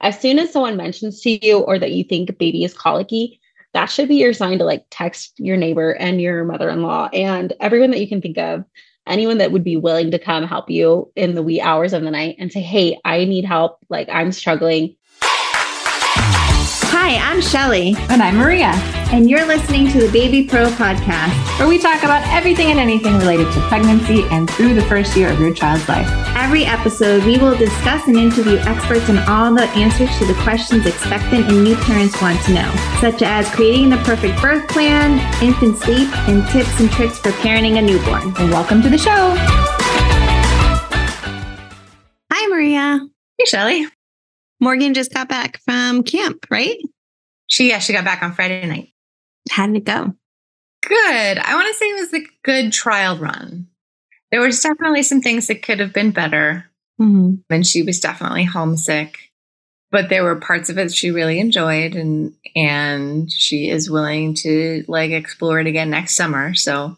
as soon as someone mentions to you or that you think baby is colicky, that should be your sign to like text your neighbor and your mother-in-law and everyone that you can think of. Anyone that would be willing to come help you in the wee hours of the night and say hey i need help. Like i'm struggling Hi, I'm Shelly. And I'm Maria. And you're listening to the Baby Pro podcast, where we talk about everything and anything related to pregnancy and through the first year of your child's life. Every episode, we will discuss and interview experts on all the answers to the questions expectant and new parents want to know, such as creating the perfect birth plan, infant sleep, and tips and tricks for parenting a newborn. And welcome to the show. Hi, Maria. Hey, Shelly. Morgan just got back from camp, right? She yeah, she got back on Friday night. How did it go? Good. I want to say it was a good trial run. There was definitely some things that could have been better. Mm-hmm. And she was definitely homesick. But there were parts of it she really enjoyed and and she is willing to like explore it again next summer. So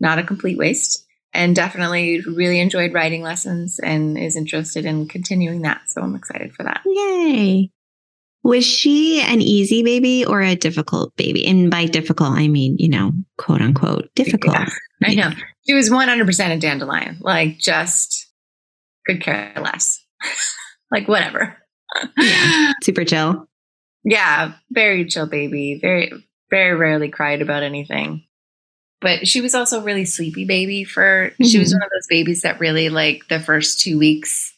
not a complete waste and definitely really enjoyed writing lessons and is interested in continuing that. So I'm excited for that. Yay. Was she an easy baby or a difficult baby? And by difficult, I mean, you know, quote unquote, difficult. Yeah, I know. She was 100% a dandelion, like just could care less. like whatever. yeah, super chill. Yeah, very chill baby. Very, very rarely cried about anything but she was also really sleepy baby for mm-hmm. she was mm-hmm. one of those babies that really like the first two weeks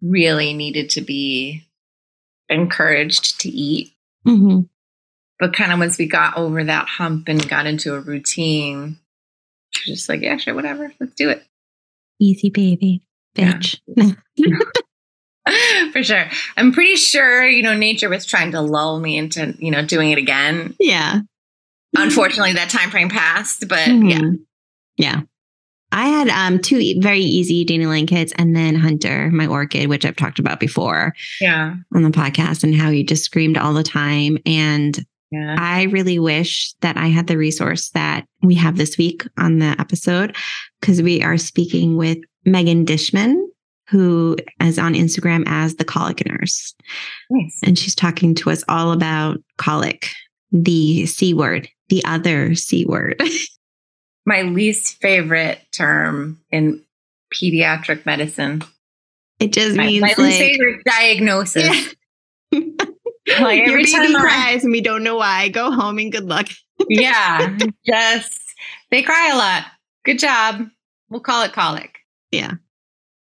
really needed to be encouraged to eat mm-hmm. but kind of once we got over that hump and got into a routine she was just like yeah sure whatever let's do it easy baby bitch yeah. for sure i'm pretty sure you know nature was trying to lull me into you know doing it again yeah unfortunately that time frame passed but mm-hmm. yeah yeah I had um, two very easy dandelion kids and then Hunter, my orchid, which I've talked about before. Yeah. On the podcast and how he just screamed all the time. And yeah. I really wish that I had the resource that we have this week on the episode because we are speaking with Megan Dishman, who is on Instagram as the colic nurse. Nice. And she's talking to us all about colic, the C word, the other C word. My least favorite term in pediatric medicine. It just my, means my like, least favorite diagnosis. Yeah. like Your baby cries and we don't know why. Go home and good luck. yeah, just they cry a lot. Good job. We'll call it colic. Yeah.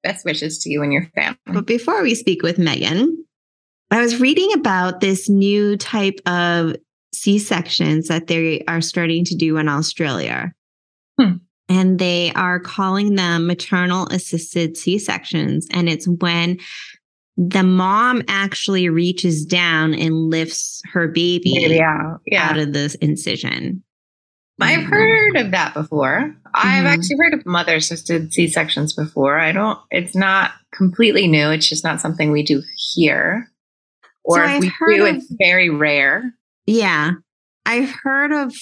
Best wishes to you and your family. But before we speak with Megan, I was reading about this new type of C sections that they are starting to do in Australia. Hmm. And they are calling them maternal assisted C sections. And it's when the mom actually reaches down and lifts her baby yeah, yeah. out of the incision. I've mm-hmm. heard of that before. Mm-hmm. I've actually heard of mother assisted C sections before. I don't, it's not completely new. It's just not something we do here. Or so if we do, of, it's very rare. Yeah. I've heard of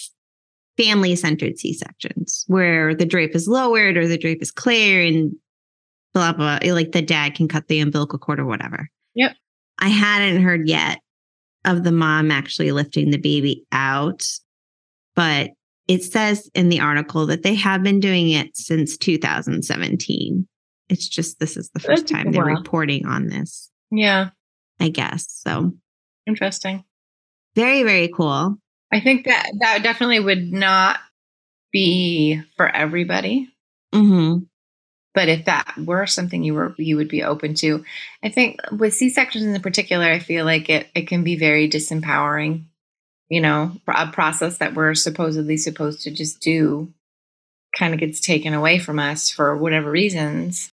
family centered C sections where the drape is lowered or the drape is clear and blah, blah, like the dad can cut the umbilical cord or whatever. Yep. I hadn't heard yet of the mom actually lifting the baby out, but it says in the article that they have been doing it since 2017. It's just this is the first time they're reporting on this. Yeah. I guess. So interesting. Very, very cool. I think that that definitely would not be for everybody. Mm-hmm. But if that were something you were you would be open to, I think with C sections in particular, I feel like it it can be very disempowering. You know, a process that we're supposedly supposed to just do kind of gets taken away from us for whatever reasons.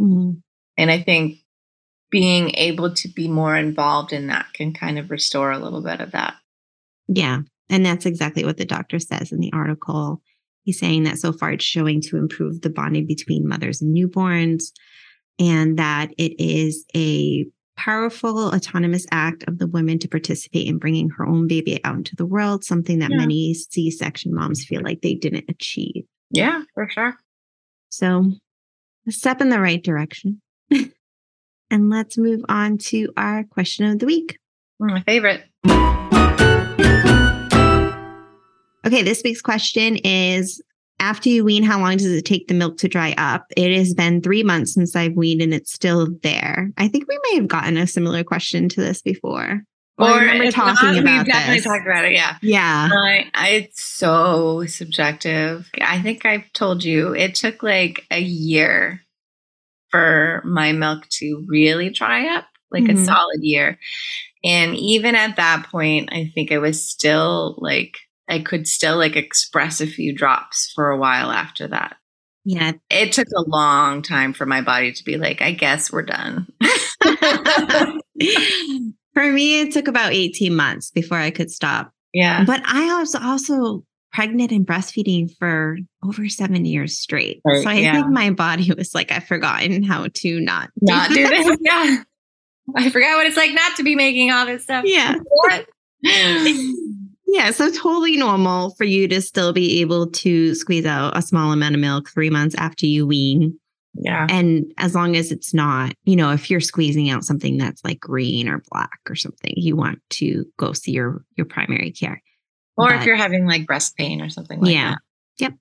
Mm-hmm. And I think being able to be more involved in that can kind of restore a little bit of that. Yeah. And that's exactly what the doctor says in the article. He's saying that so far it's showing to improve the bonding between mothers and newborns, and that it is a powerful autonomous act of the woman to participate in bringing her own baby out into the world, something that yeah. many C section moms feel like they didn't achieve. Yeah, for sure. So, a step in the right direction. And let's move on to our question of the week. My favorite. Okay, this week's question is after you wean, how long does it take the milk to dry up? It has been three months since I've weaned and it's still there. I think we may have gotten a similar question to this before. Or, I remember talking not, about we've definitely talked about it. Yeah. Yeah. I, I, it's so subjective. I think I've told you it took like a year for my milk to really dry up, like mm-hmm. a solid year. And even at that point, I think I was still like, I could still like express a few drops for a while after that. Yeah. It took a long time for my body to be like, I guess we're done. For me, it took about 18 months before I could stop. Yeah. But I was also pregnant and breastfeeding for over seven years straight. Right, so I yeah. think my body was like, I've forgotten how to not do not do this. Yeah. I forgot what it's like not to be making all this stuff. Yeah. yeah. So totally normal for you to still be able to squeeze out a small amount of milk three months after you wean. Yeah. And as long as it's not, you know, if you're squeezing out something that's like green or black or something, you want to go see your your primary care. Or but, if you're having like breast pain or something like yeah. that. Yep.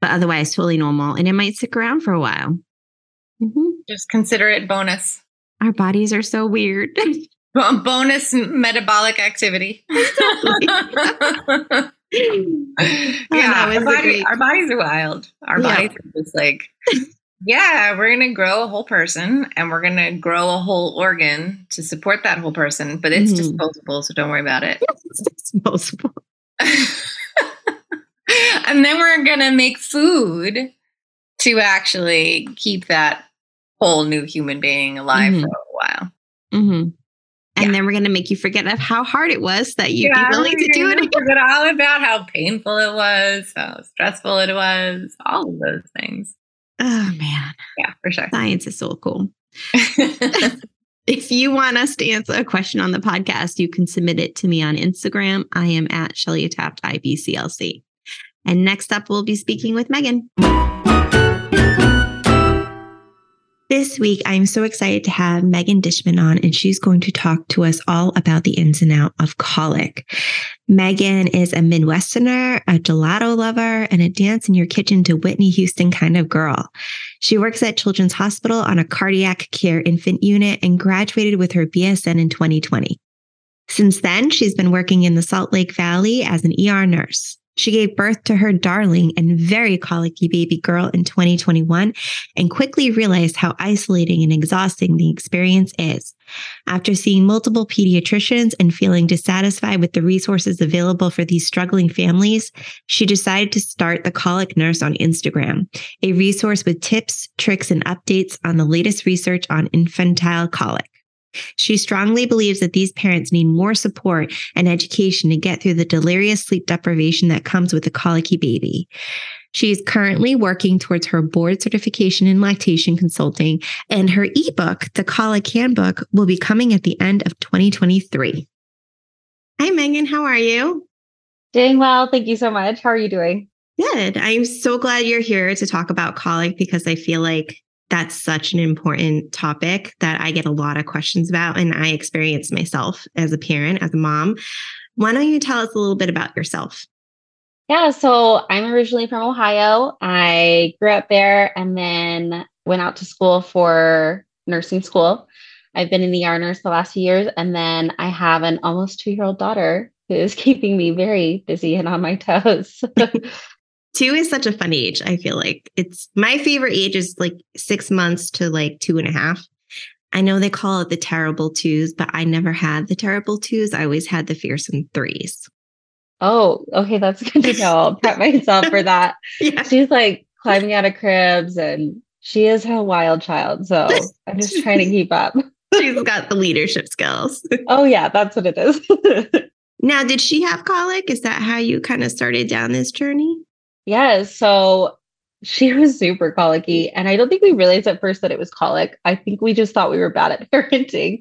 But otherwise totally normal and it might stick around for a while. Mm-hmm. Just consider it bonus. Our bodies are so weird. bonus metabolic activity. yeah, our, body, our, bodies are wild. Our yeah. bodies are just like yeah, we're going to grow a whole person and we're going to grow a whole organ to support that whole person, but it's mm-hmm. disposable, so don't worry about it. It's disposable. and then we're going to make food to actually keep that whole new human being alive mm-hmm. for a while. Mm-hmm. And yeah. then we're going to make you forget of how hard it was that you'd yeah, be willing to do it. Forget all about how painful it was, how stressful it was, all of those things. Oh man. Yeah, for sure. Science is so cool. if you want us to answer a question on the podcast, you can submit it to me on Instagram. I am at Shelly Tapped IBCLC. And next up, we'll be speaking with Megan. This week, I'm so excited to have Megan Dishman on, and she's going to talk to us all about the ins and out of colic. Megan is a Midwesterner, a gelato lover, and a dance in your kitchen to Whitney Houston kind of girl. She works at Children's Hospital on a cardiac care infant unit and graduated with her BSN in 2020. Since then, she's been working in the Salt Lake Valley as an ER nurse. She gave birth to her darling and very colicky baby girl in 2021 and quickly realized how isolating and exhausting the experience is. After seeing multiple pediatricians and feeling dissatisfied with the resources available for these struggling families, she decided to start the Colic Nurse on Instagram, a resource with tips, tricks, and updates on the latest research on infantile colic. She strongly believes that these parents need more support and education to get through the delirious sleep deprivation that comes with a colicky baby. She is currently working towards her board certification in lactation consulting, and her ebook, The Colic Handbook, will be coming at the end of 2023. Hi, Megan. How are you? Doing well. Thank you so much. How are you doing? Good. I'm so glad you're here to talk about colic because I feel like that's such an important topic that I get a lot of questions about and I experience myself as a parent, as a mom. Why don't you tell us a little bit about yourself? Yeah, so I'm originally from Ohio. I grew up there and then went out to school for nursing school. I've been in the ER nurse the last few years, and then I have an almost two year old daughter who is keeping me very busy and on my toes. two is such a fun age. I feel like it's my favorite age is like six months to like two and a half. I know they call it the terrible twos, but I never had the terrible twos. I always had the fearsome threes. Oh, okay. That's good to know. I'll prep myself for that. yeah. She's like climbing out of cribs and she is a wild child. So I'm just trying to keep up. She's got the leadership skills. oh, yeah. That's what it is. now, did she have colic? Is that how you kind of started down this journey? Yeah. So she was super colicky. And I don't think we realized at first that it was colic. I think we just thought we were bad at parenting.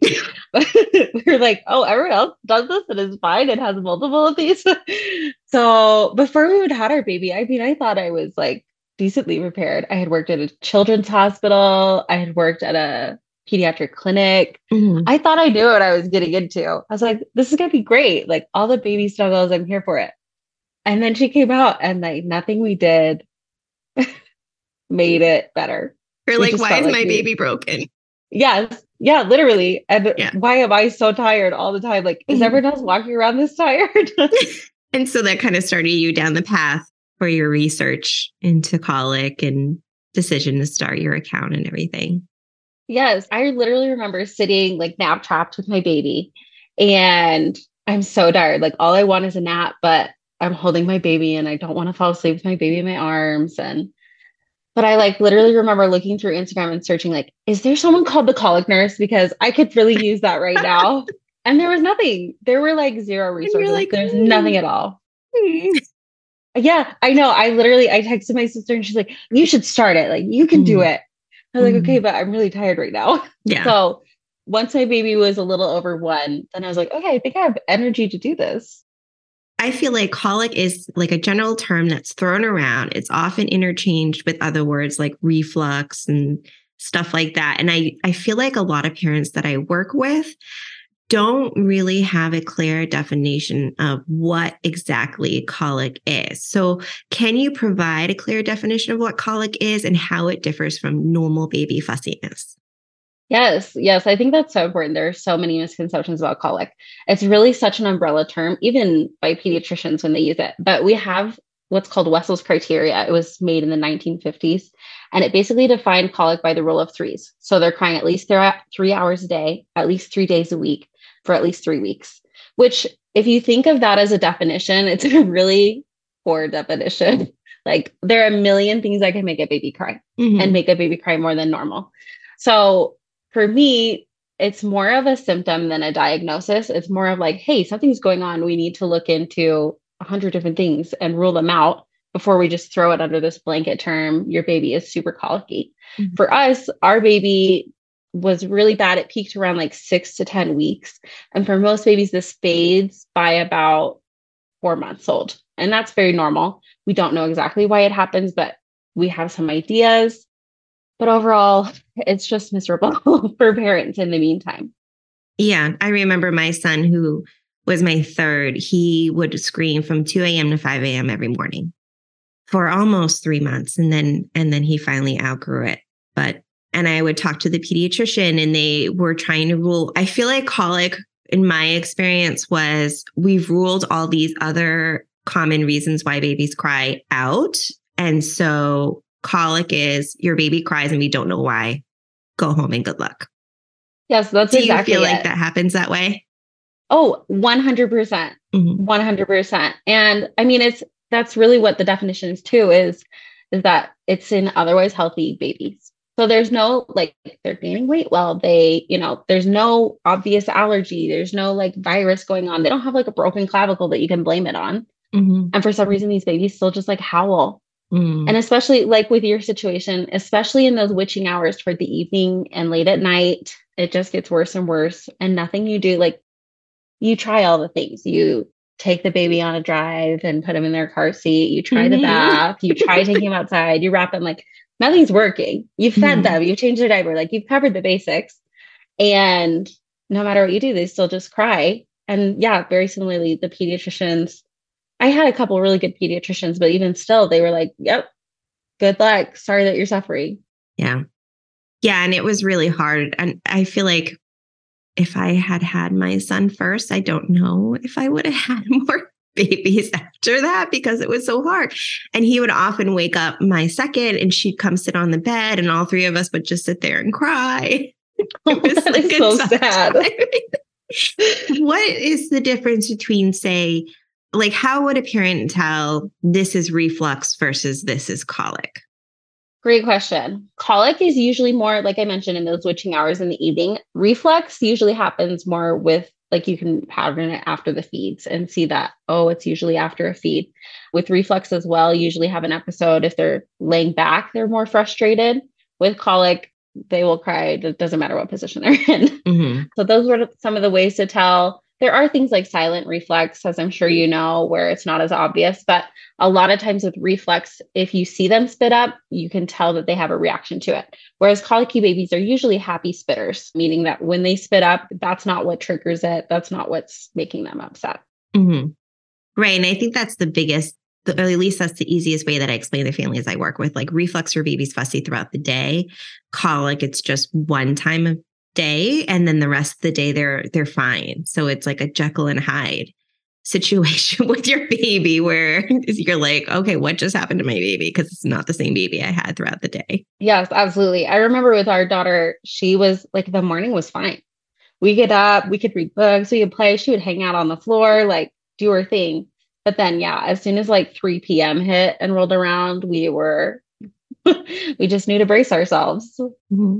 we were like, oh, everyone else does this and it's fine. It has multiple of these. so before we would had our baby, I mean, I thought I was like decently prepared. I had worked at a children's hospital. I had worked at a pediatric clinic. Mm-hmm. I thought I knew what I was getting into. I was like, this is gonna be great. Like all the baby struggles, I'm here for it. And then she came out and like nothing we did made it better. You're like, why is like my me. baby broken? Yes. Yeah, literally. And yeah. why am I so tired all the time? Like, is mm-hmm. everyone else walking around this tired? and so that kind of started you down the path for your research into colic and decision to start your account and everything. Yes, I literally remember sitting like nap trapped with my baby and I'm so tired. Like all I want is a nap, but I'm holding my baby and I don't want to fall asleep with my baby in my arms and but I like literally remember looking through Instagram and searching like is there someone called the colic nurse because I could really use that right now. and there was nothing. There were like zero resources. Like, There's mm. nothing at all. Mm. Yeah, I know. I literally I texted my sister and she's like, "You should start it. Like you can mm. do it." I was mm. like, "Okay, but I'm really tired right now." Yeah. So once my baby was a little over one, then I was like, "Okay, I think I have energy to do this." I feel like colic is like a general term that's thrown around. It's often interchanged with other words like reflux and stuff like that. And I I feel like a lot of parents that I work with don't really have a clear definition of what exactly colic is. So, can you provide a clear definition of what colic is and how it differs from normal baby fussiness? Yes, yes, I think that's so important. There are so many misconceptions about colic. It's really such an umbrella term, even by pediatricians when they use it. But we have what's called Wessel's criteria. It was made in the 1950s, and it basically defined colic by the rule of threes. So they're crying at least three hours a day, at least three days a week, for at least three weeks, which, if you think of that as a definition, it's a really poor definition. like there are a million things that can make a baby cry mm-hmm. and make a baby cry more than normal. So for me, it's more of a symptom than a diagnosis. It's more of like, hey, something's going on. We need to look into a hundred different things and rule them out before we just throw it under this blanket term. Your baby is super colicky. Mm-hmm. For us, our baby was really bad. It peaked around like six to 10 weeks. And for most babies, this fades by about four months old. And that's very normal. We don't know exactly why it happens, but we have some ideas. But overall, it's just miserable for parents in the meantime. Yeah. I remember my son, who was my third, he would scream from 2 a.m. to 5 a.m. every morning for almost three months. And then, and then he finally outgrew it. But and I would talk to the pediatrician and they were trying to rule. I feel like colic, in my experience, was we've ruled all these other common reasons why babies cry out. And so colic is your baby cries and we don't know why. Go home and good luck. Yes, that's Do exactly you feel it. like that happens that way? Oh, 100%. percent mm hmm 100%. And I mean, it's that's really what the definition is too is is that it's in otherwise healthy babies. So there's no like they're gaining weight well, they, you know, there's no obvious allergy, there's no like virus going on. They don't have like a broken clavicle that you can blame it on. Mm-hmm. And for some reason, these babies still just like howl. Mm. And especially like with your situation, especially in those witching hours toward the evening and late at night, it just gets worse and worse. And nothing you do, like you try all the things. You take the baby on a drive and put him in their car seat. You try mm-hmm. the bath. You try taking him outside. You wrap him like nothing's working. You've fed mm-hmm. them, you've changed their diaper, like you've covered the basics. And no matter what you do, they still just cry. And yeah, very similarly, the pediatricians, I had a couple really good pediatricians, but even still, they were like, yep, good luck. Sorry that you're suffering. Yeah. Yeah. And it was really hard. And I feel like if I had had my son first, I don't know if I would have had more babies after that because it was so hard. And he would often wake up my second and she'd come sit on the bed and all three of us would just sit there and cry. It was like so sad. what is the difference between say like how would a parent tell this is reflux versus this is colic? Great question. Colic is usually more, like I mentioned, in those witching hours in the evening. Reflux usually happens more with like you can pattern it after the feeds and see that oh it's usually after a feed with reflux as well usually have an episode if they're laying back they're more frustrated with colic they will cry it doesn't matter what position they're in mm-hmm. so those were some of the ways to tell there are things like silent reflux, as I'm sure you know, where it's not as obvious. But a lot of times with reflux, if you see them spit up, you can tell that they have a reaction to it. Whereas colicky babies are usually happy spitters, meaning that when they spit up, that's not what triggers it. That's not what's making them upset. Mm-hmm. Right. And I think that's the biggest or at least that's the easiest way that I explain the families I work with. Like reflux for babies fussy throughout the day, colic, it's just one time of day and then the rest of the day they're they're fine. So it's like a jekyll and hyde situation with your baby where you're like okay what just happened to my baby? Because it's not the same baby i had throughout the day. Yes absolutely. I remember with our daughter she was like the morning was fine. We get up we could read books we could play she would hang out on the floor like do her thing. But then yeah as soon as like 3 p.m hit and rolled around we were we just knew to brace ourselves. Mm-hmm.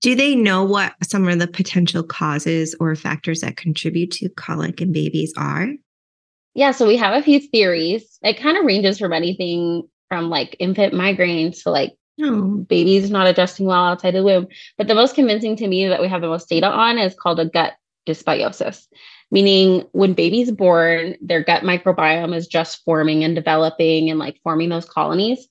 Do they know what some of the potential causes or factors that contribute to colic in babies are? Yeah, so we have a few theories. It kind of ranges from anything from like infant migraines to like oh. babies not adjusting well outside the womb. But the most convincing to me that we have the most data on is called a gut dysbiosis, meaning when babies born, their gut microbiome is just forming and developing and like forming those colonies.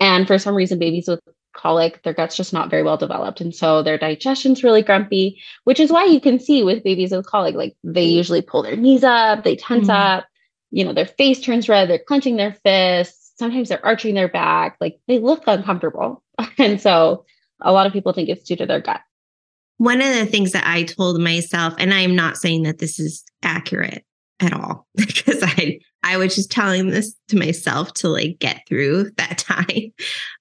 And for some reason, babies with colic, their gut's just not very well developed. And so their digestion's really grumpy, which is why you can see with babies with colic, like they usually pull their knees up, they tense mm. up, you know, their face turns red, they're clenching their fists, sometimes they're arching their back, like they look uncomfortable. and so a lot of people think it's due to their gut. One of the things that I told myself, and I'm not saying that this is accurate at all, because I I was just telling this to myself to like get through that time.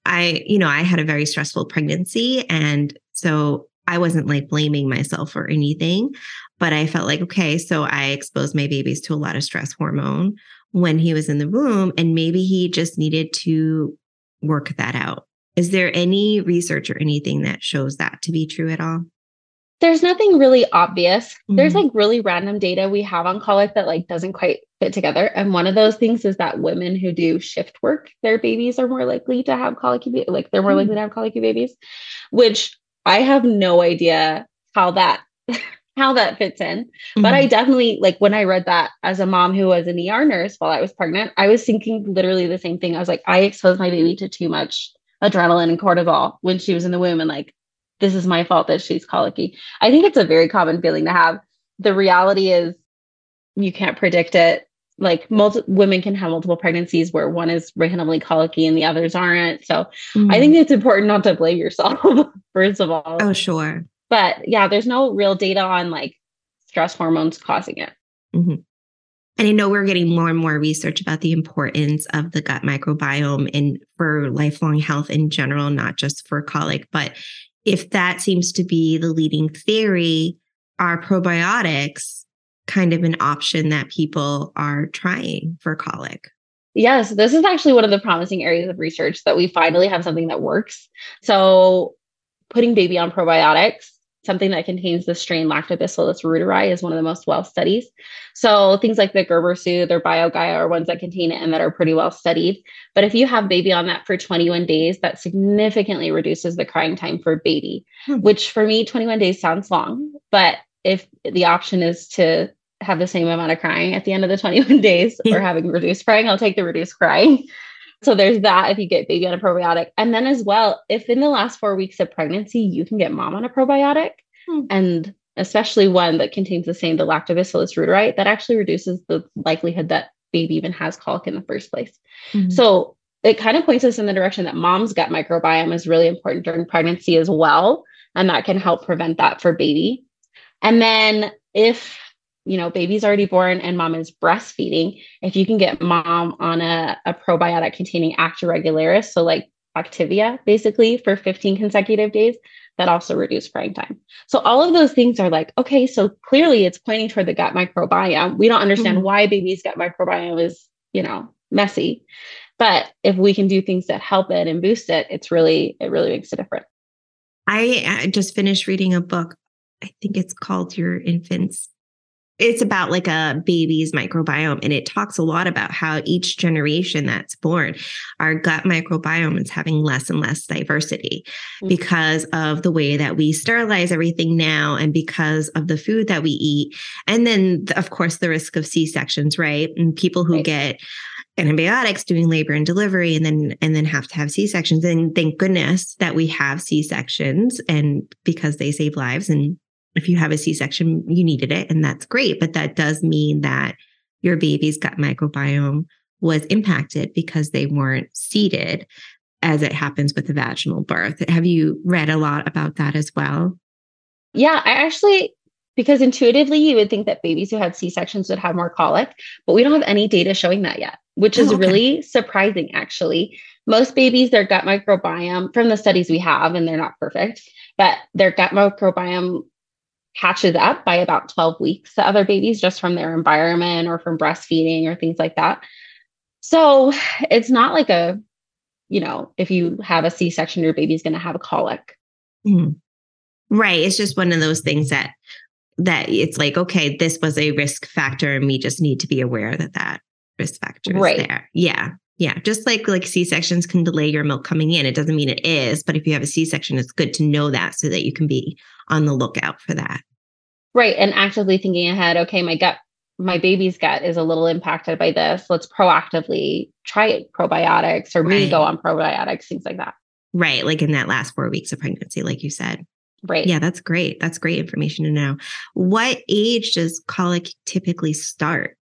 I, you know, I had a very stressful pregnancy. And so I wasn't like blaming myself or anything, but I felt like, okay, so I exposed my babies to a lot of stress hormone when he was in the womb. And maybe he just needed to work that out. Is there any research or anything that shows that to be true at all? There's nothing really obvious. Mm-hmm. There's like really random data we have on colic that like doesn't quite fit together. And one of those things is that women who do shift work, their babies are more likely to have colicky, like they're more mm-hmm. likely to have colicky babies, which I have no idea how that how that fits in. Mm-hmm. But I mm-hmm. definitely like when I read that as a mom who was an ER nurse while I was pregnant, I was thinking literally the same thing. I was like, I exposed my baby to too much adrenaline and cortisol when she was in the womb and like this is my fault that she's colicky. I think it's a very common feeling to have. The reality is you can't predict it. Like multi- women can have multiple pregnancies where one is randomly colicky and the others aren't. So mm-hmm. I think it's important not to blame yourself, first of all. Oh, sure. But yeah, there's no real data on like stress hormones causing it. Mm-hmm. And I know we're getting more and more research about the importance of the gut microbiome and for lifelong health in general, not just for colic, but if that seems to be the leading theory, are probiotics kind of an option that people are trying for colic? Yes, this is actually one of the promising areas of research that we finally have something that works. So, putting baby on probiotics something that contains the strain Lactobacillus reuteri is one of the most well studied. So things like the Gerber Soothe or BioGaia are ones that contain it and that are pretty well studied. But if you have baby on that for 21 days, that significantly reduces the crying time for baby, hmm. which for me, 21 days sounds long. But if the option is to have the same amount of crying at the end of the 21 days or having reduced crying, I'll take the reduced crying. So there's that if you get baby on a probiotic. And then as well, if in the last four weeks of pregnancy, you can get mom on a probiotic hmm. and especially one that contains the same, the lactobacillus reuteri, that actually reduces the likelihood that baby even has colic in the first place. Mm-hmm. So it kind of points us in the direction that mom's gut microbiome is really important during pregnancy as well. And that can help prevent that for baby. And then if you know, baby's already born and mom is breastfeeding, if you can get mom on a, a probiotic containing Acti regularis, so like Activia basically for 15 consecutive days, that also reduce crying time. So all of those things are like, okay, so clearly it's pointing toward the gut microbiome. We don't understand mm-hmm. why baby's gut microbiome is, you know, messy. But if we can do things that help it and boost it, it's really, it really makes a difference. I just finished reading a book. I think it's called Your Infant's it's about like a baby's microbiome and it talks a lot about how each generation that's born our gut microbiome is having less and less diversity mm-hmm. because of the way that we sterilize everything now and because of the food that we eat and then of course the risk of c-sections right and people who right. get antibiotics doing labor and delivery and then and then have to have c-sections and thank goodness that we have c-sections and because they save lives and if you have a c-section you needed it and that's great but that does mean that your baby's gut microbiome was impacted because they weren't seeded as it happens with a vaginal birth have you read a lot about that as well yeah i actually because intuitively you would think that babies who had c-sections would have more colic but we don't have any data showing that yet which is oh, okay. really surprising, actually. Most babies, their gut microbiome, from the studies we have, and they're not perfect, but their gut microbiome catches up by about 12 weeks to other babies just from their environment or from breastfeeding or things like that. So it's not like a, you know, if you have a C section, your baby's going to have a colic. Mm. Right. It's just one of those things that that it's like okay this was a risk factor and we just need to be aware that that risk factors right. there. Yeah. Yeah. Just like like C-sections can delay your milk coming in. It doesn't mean it is, but if you have a C-section, it's good to know that so that you can be on the lookout for that. Right. And actively thinking ahead, okay, my gut, my baby's gut is a little impacted by this. Let's proactively try probiotics or right. me go on probiotics, things like that. Right. Like in that last four weeks of pregnancy, like you said. Right. Yeah, that's great. That's great information to know. What age does colic typically start?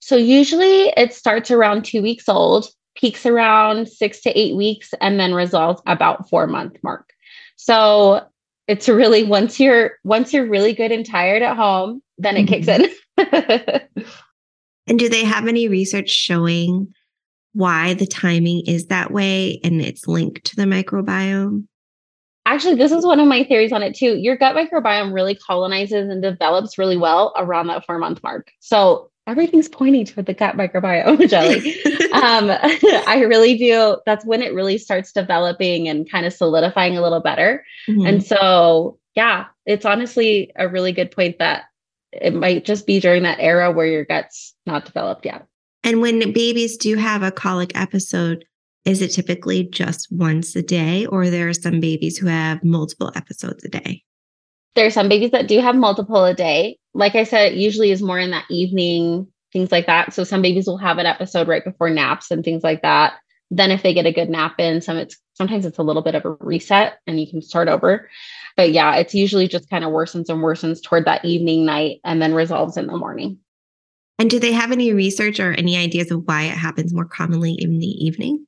So usually it starts around two weeks old, peaks around six to eight weeks, and then resolves about four month mark. So it's really once you're once you're really good and tired at home, then it kicks mm-hmm. in. and do they have any research showing why the timing is that way and it's linked to the microbiome? Actually, this is one of my theories on it too. Your gut microbiome really colonizes and develops really well around that four month mark. So everything's pointing toward the gut microbiome Shelly. um, I really do. That's when it really starts developing and kind of solidifying a little better. Mm-hmm. And so, yeah, it's honestly a really good point that it might just be during that era where your gut's not developed yet. And when babies do have a colic episode, is it typically just once a day, or there are some babies who have multiple episodes a day? There are some babies that do have multiple a day like I said, it usually is more in that evening, things like that. So some babies will have an episode right before naps and things like that. Then if they get a good nap in, some it's sometimes it's a little bit of a reset and you can start over. But yeah, it's usually just kind of worsens and worsens toward that evening night and then resolves in the morning. And do they have any research or any ideas of why it happens more commonly in the evening?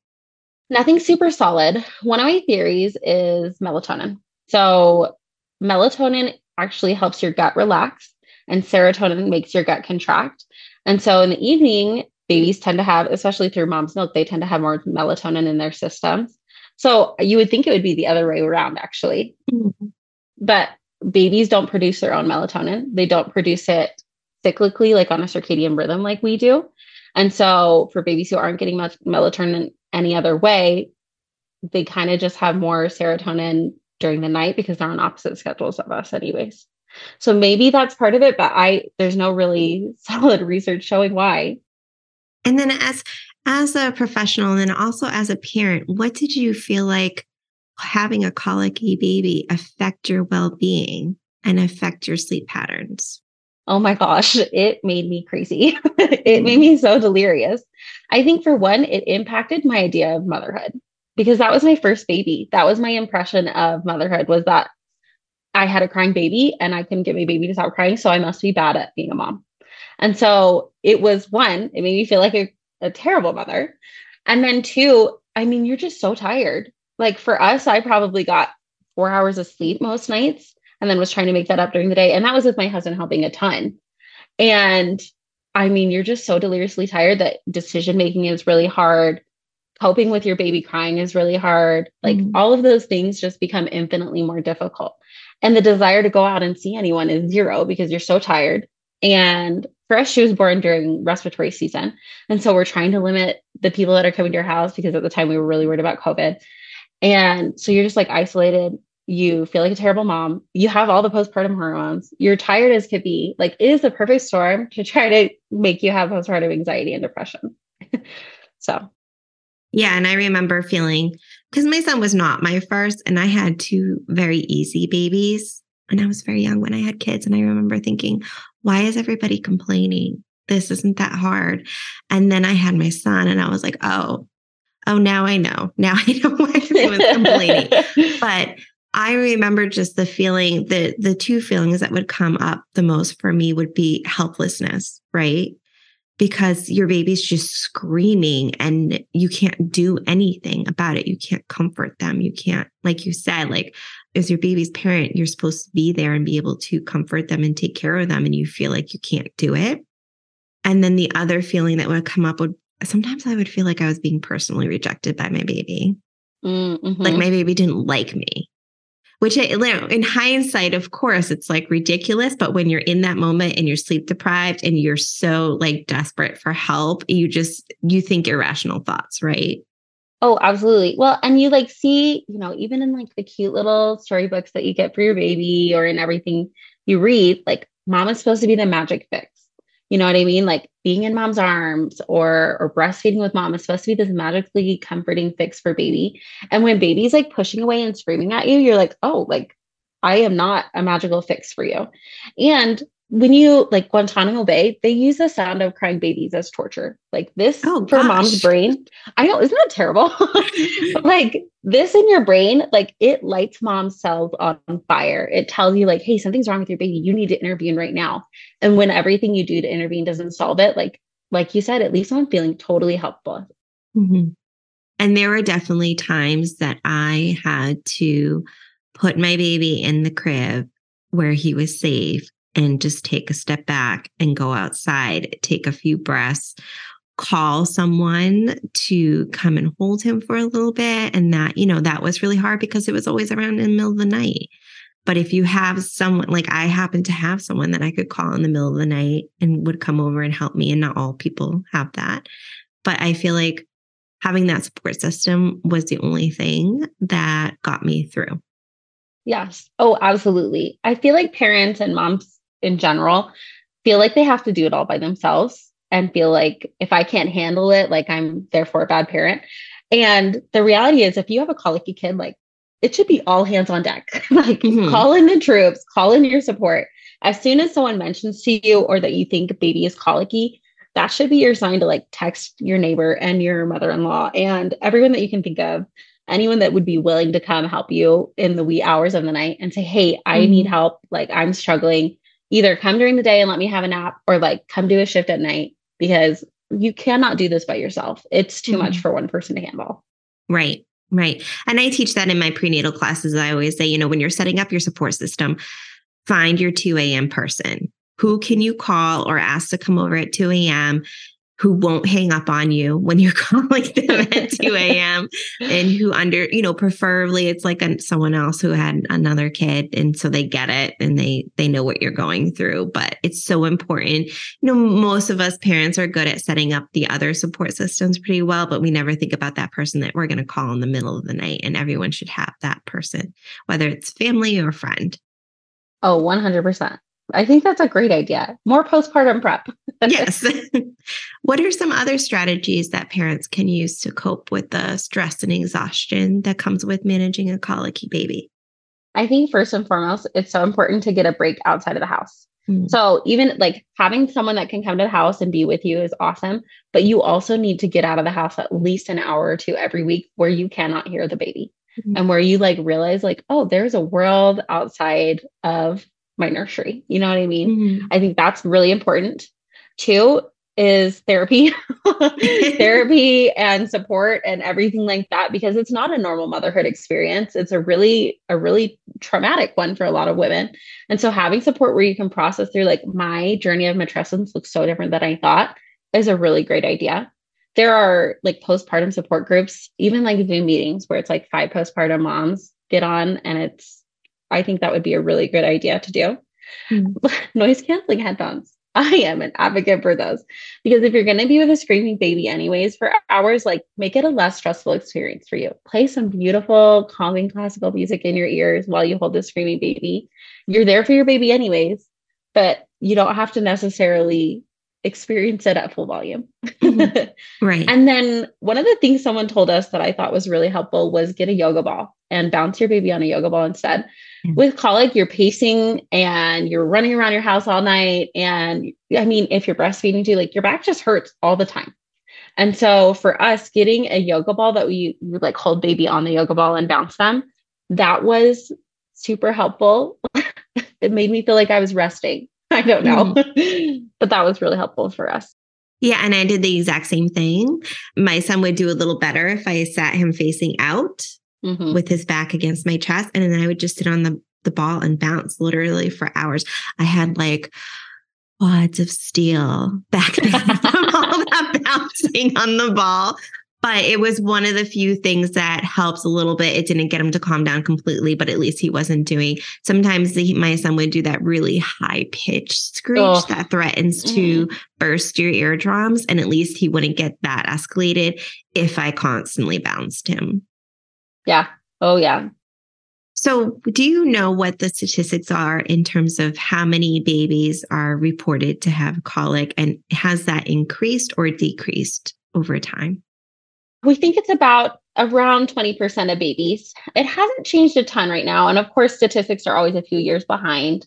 Nothing super solid. One of my theories is melatonin. So, melatonin actually helps your gut relax and serotonin makes your gut contract. And so in the evening, babies tend to have, especially through mom's milk, they tend to have more melatonin in their systems. So you would think it would be the other way around, actually. Mm-hmm. But babies don't produce their own melatonin, they don't produce it cyclically, like on a circadian rhythm, like we do. And so for babies who aren't getting much melatonin any other way, they kind of just have more serotonin during the night because they're on opposite schedules of us, anyways. So maybe that's part of it, but I there's no really solid research showing why. And then as as a professional and then also as a parent, what did you feel like having a colicky baby affect your well-being and affect your sleep patterns? Oh my gosh, it made me crazy. it made me so delirious. I think for one, it impacted my idea of motherhood because that was my first baby. That was my impression of motherhood was that I had a crying baby and I couldn't get my baby to stop crying. So I must be bad at being a mom. And so it was one, it made me feel like a, a terrible mother. And then two, I mean, you're just so tired. Like for us, I probably got four hours of sleep most nights and then was trying to make that up during the day. And that was with my husband helping a ton. And I mean, you're just so deliriously tired that decision making is really hard. Coping with your baby crying is really hard. Like mm-hmm. all of those things just become infinitely more difficult. And the desire to go out and see anyone is zero because you're so tired. And for us, she was born during respiratory season. And so we're trying to limit the people that are coming to your house because at the time we were really worried about COVID. And so you're just like isolated. you feel like a terrible mom, you have all the postpartum hormones, you're tired as could be. Like it is the perfect storm to try to make you have postpartum anxiety and depression. so, yeah. And I remember feeling because my son was not my first, and I had two very easy babies. And I was very young when I had kids. And I remember thinking, why is everybody complaining? This isn't that hard. And then I had my son, and I was like, oh, oh, now I know. Now I know why everyone's complaining. But I remember just the feeling that the two feelings that would come up the most for me would be helplessness, right? Because your baby's just screaming and you can't do anything about it. You can't comfort them. You can't, like you said, like as your baby's parent, you're supposed to be there and be able to comfort them and take care of them. And you feel like you can't do it. And then the other feeling that would come up would sometimes I would feel like I was being personally rejected by my baby. Mm-hmm. Like my baby didn't like me which in hindsight, of course, it's like ridiculous. But when you're in that moment and you're sleep deprived and you're so like desperate for help, you just, you think irrational thoughts, right? Oh, absolutely. Well, and you like see, you know, even in like the cute little storybooks that you get for your baby or in everything you read, like mom is supposed to be the magic fix. You know what I mean? Like being in mom's arms or or breastfeeding with mom is supposed to be this magically comforting fix for baby. And when baby's like pushing away and screaming at you, you're like, oh, like I am not a magical fix for you. And when you like Guantanamo Bay, they use the sound of crying babies as torture. Like this oh, for mom's brain. I know, isn't that terrible? like this in your brain, like it lights mom's cells on fire. It tells you, like, hey, something's wrong with your baby. You need to intervene right now. And when everything you do to intervene doesn't solve it, like, like you said, at least I'm feeling totally helpful. Mm-hmm. And there were definitely times that I had to put my baby in the crib where he was safe and just take a step back and go outside, take a few breaths, call someone to come and hold him for a little bit. And that, you know, that was really hard because it was always around in the middle of the night. But if you have someone like I happen to have someone that I could call in the middle of the night and would come over and help me, and not all people have that. But I feel like having that support system was the only thing that got me through. Yes. Oh, absolutely. I feel like parents and moms in general feel like they have to do it all by themselves and feel like if I can't handle it, like I'm therefore a bad parent. And the reality is, if you have a colicky kid, like it should be all hands on deck. like mm-hmm. call in the troops, call in your support. As soon as someone mentions to you or that you think baby is colicky, that should be your sign to like text your neighbor and your mother in law and everyone that you can think of, anyone that would be willing to come help you in the wee hours of the night and say, Hey, I mm-hmm. need help. Like I'm struggling either come during the day and let me have a nap or like come do a shift at night because you cannot do this by yourself. It's too mm-hmm. much for one person to handle. Right. Right. And I teach that in my prenatal classes. I always say, you know, when you're setting up your support system, find your 2 a.m. person. Who can you call or ask to come over at 2 a.m who won't hang up on you when you're calling them at 2 a.m. and who under, you know, preferably it's like a, someone else who had another kid. And so they get it and they, they know what you're going through, but it's so important. You know, most of us parents are good at setting up the other support systems pretty well, but we never think about that person that we're going to call in the middle of the night. And everyone should have that person, whether it's family or friend. Oh, 100%. I think that's a great idea. More postpartum prep. yes. what are some other strategies that parents can use to cope with the stress and exhaustion that comes with managing a colicky baby? I think first and foremost, it's so important to get a break outside of the house. Mm. So even like having someone that can come to the house and be with you is awesome, but you also need to get out of the house at least an hour or two every week where you cannot hear the baby. Mm-hmm. And where you like realize like, oh, there's a world outside of my nursery. You know what I mean? Mm-hmm. I think that's really important. Two is therapy, therapy and support and everything like that, because it's not a normal motherhood experience. It's a really, a really traumatic one for a lot of women. And so having support where you can process through like my journey of matrescence looks so different than I thought is a really great idea. There are like postpartum support groups, even like Zoom meetings where it's like five postpartum moms get on and it's I think that would be a really good idea to do. Mm. Noise canceling headphones. I am an advocate for those because if you're going to be with a screaming baby, anyways, for hours, like make it a less stressful experience for you. Play some beautiful, calming classical music in your ears while you hold the screaming baby. You're there for your baby, anyways, but you don't have to necessarily experience it at full volume. Mm-hmm. right. And then one of the things someone told us that I thought was really helpful was get a yoga ball and bounce your baby on a yoga ball instead. With colic, you're pacing and you're running around your house all night. And I mean, if you're breastfeeding too, like your back just hurts all the time. And so for us, getting a yoga ball that we would like hold baby on the yoga ball and bounce them, that was super helpful. it made me feel like I was resting. I don't know. Mm-hmm. but that was really helpful for us. Yeah, and I did the exact same thing. My son would do a little better if I sat him facing out mm-hmm. with his back against my chest. And then I would just sit on the, the ball and bounce literally for hours. I had like quads of steel back from all that bouncing on the ball but it was one of the few things that helps a little bit. It didn't get him to calm down completely, but at least he wasn't doing. Sometimes the, my son would do that really high pitched screech oh. that threatens mm. to mm-hmm. burst your eardrums, and at least he wouldn't get that escalated if I constantly bounced him. Yeah. Oh, yeah. So, do you know what the statistics are in terms of how many babies are reported to have colic, and has that increased or decreased over time? We think it's about around 20% of babies. It hasn't changed a ton right now. And of course, statistics are always a few years behind.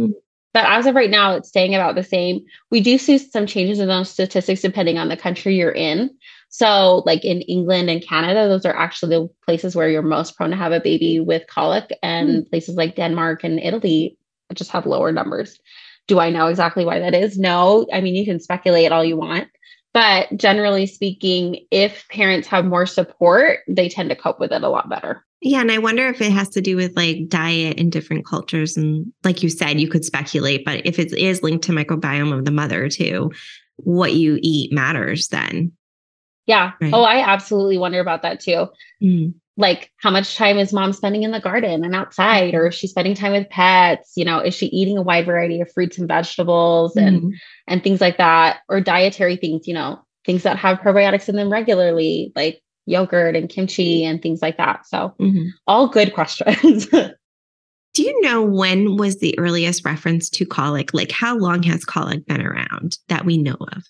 Mm-hmm. But as of right now, it's staying about the same. We do see some changes in those statistics depending on the country you're in. So, like in England and Canada, those are actually the places where you're most prone to have a baby with colic, and mm-hmm. places like Denmark and Italy just have lower numbers. Do I know exactly why that is? No. I mean, you can speculate all you want. But generally speaking, if parents have more support, they tend to cope with it a lot better. Yeah. And I wonder if it has to do with like diet in different cultures. And like you said, you could speculate, but if it is linked to microbiome of the mother too, what you eat matters then. Yeah. Right. Oh, I absolutely wonder about that too. Mm. Like, how much time is mom spending in the garden and outside, or is she spending time with pets? You know, is she eating a wide variety of fruits and vegetables? Mm. And and things like that, or dietary things, you know, things that have probiotics in them regularly, like yogurt and kimchi and things like that. So, mm-hmm. all good questions. Do you know when was the earliest reference to colic? Like, how long has colic been around that we know of?